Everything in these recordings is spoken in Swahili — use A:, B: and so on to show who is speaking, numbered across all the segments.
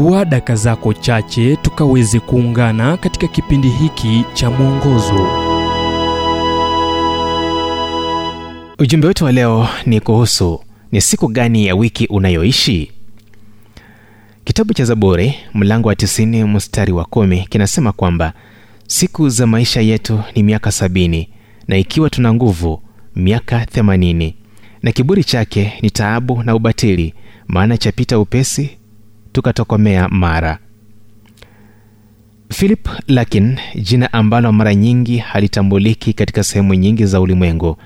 A: chukua daka zako chache tukaweze kuungana katika kipindi hiki cha mwongozo.
B: Ujumbe wetu wa leo ni kuhusu ni siku gani ya wiki unayoishi? Kitabu cha zaburi mlango wa 90 mstari wa 1 kinasema kwamba siku za maisha yetu ni miaka sabini na ikiwa tuna nguvu miaka themanini. Na kiburi chake ni taabu na ubatili maana chapita upesi tukatokomea mara. Philip lakin jina ambalo mara nyingi halitambuliki katika sehemu nyingi za ulimwengu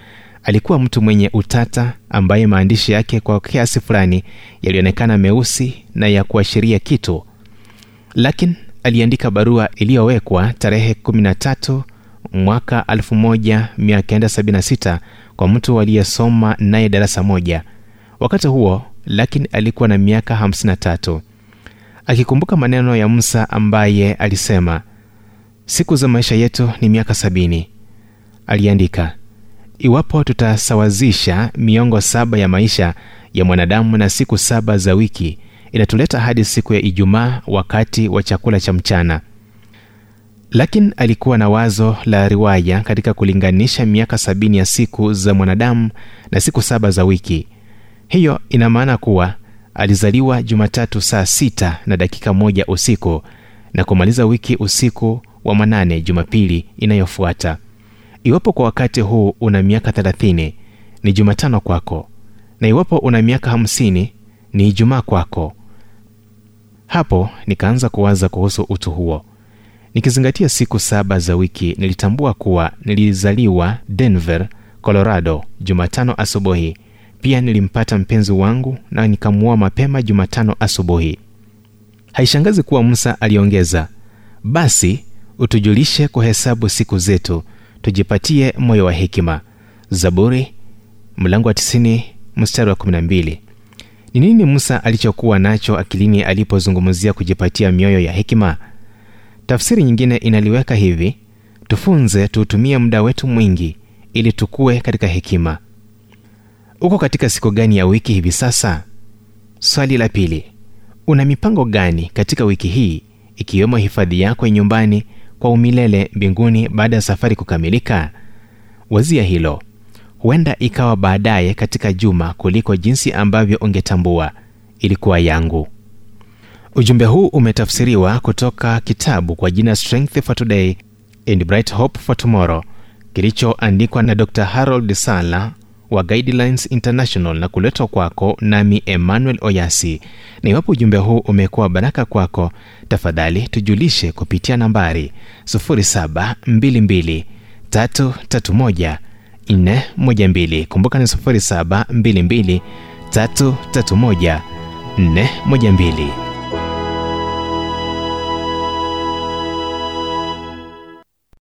B: alikuwa mtu mwenye utata ambaye maandishi yake kwa kiasi fulani yalionekana meusi na ya kuashiria kitu. Lakin aliandika barua iliyowekwa tarehe 13 mwaka 1976 kwa mtu aliyesoma naye darasa moja. Wakati huo lakin alikuwa na miaka 53 akikumbuka maneno ya musa ambaye alisema siku za maisha yetu ni miaka sabini aliandika iwapo tutasawazisha miongo saba ya maisha ya mwanadamu na siku saba za wiki inatuleta hadi siku ya ijumaa wakati wa chakula cha mchana. Lakini alikuwa na wazo la riwaya katika kulinganisha miaka sabini ya siku za mwanadamu na siku saba za wiki. Hiyo ina maana kuwa alizaliwa jumatatu saa sita na dakika moja usiku na kumaliza wiki usiku wa manane jumapili inayofuata. Iwapo kwa wakati huu una miaka thelathini ni jumatano kwako. Na iwapo una miaka hamsini ni ijumaa kwako. Hapo nikaanza kuwaza kuhusu utu huo. Nikizingatia siku saba za wiki nilitambua kuwa nilizaliwa denver colorado jumatano asubuhi pia nilimpata mpenzi wangu na nikamuoa mapema jumatano asubuhi. Haishangazi kuwa musa aliongeza basi utujulishe kuhesabu siku zetu tujipatie moyo wa hekima. Zaburi mlango wa 90 mstari wa 12 ni nini musa alichokuwa nacho akilini alipozungumzia kujipatia mioyo ya hekima? Tafsiri nyingine inaliweka hivi tufunze tuutumie muda wetu mwingi ili tukue katika hekima uko katika siku gani ya wiki hivi sasa? Swali la pili. Una mipango gani katika wiki hii ikiwemo hifadhi yako nyumbani kwa umilele mbinguni baada ya safari kukamilika? Wazia hilo. Huenda ikawa baadaye katika juma kuliko jinsi ambavyo ungetambua. Ilikuwa yangu. Ujumbe huu umetafsiriwa kutoka kitabu kwa jina strength for today and bright hope for tomorrow kilichoandikwa na dr harold sala wa guidelines international na kuletwa kwako nami emmanuel oyasi. Na iwapo ujumbe huu umekuwa baraka kwako tafadhali tujulishe kupitia nambari 722 331 412 kumbuka ni 722 331 412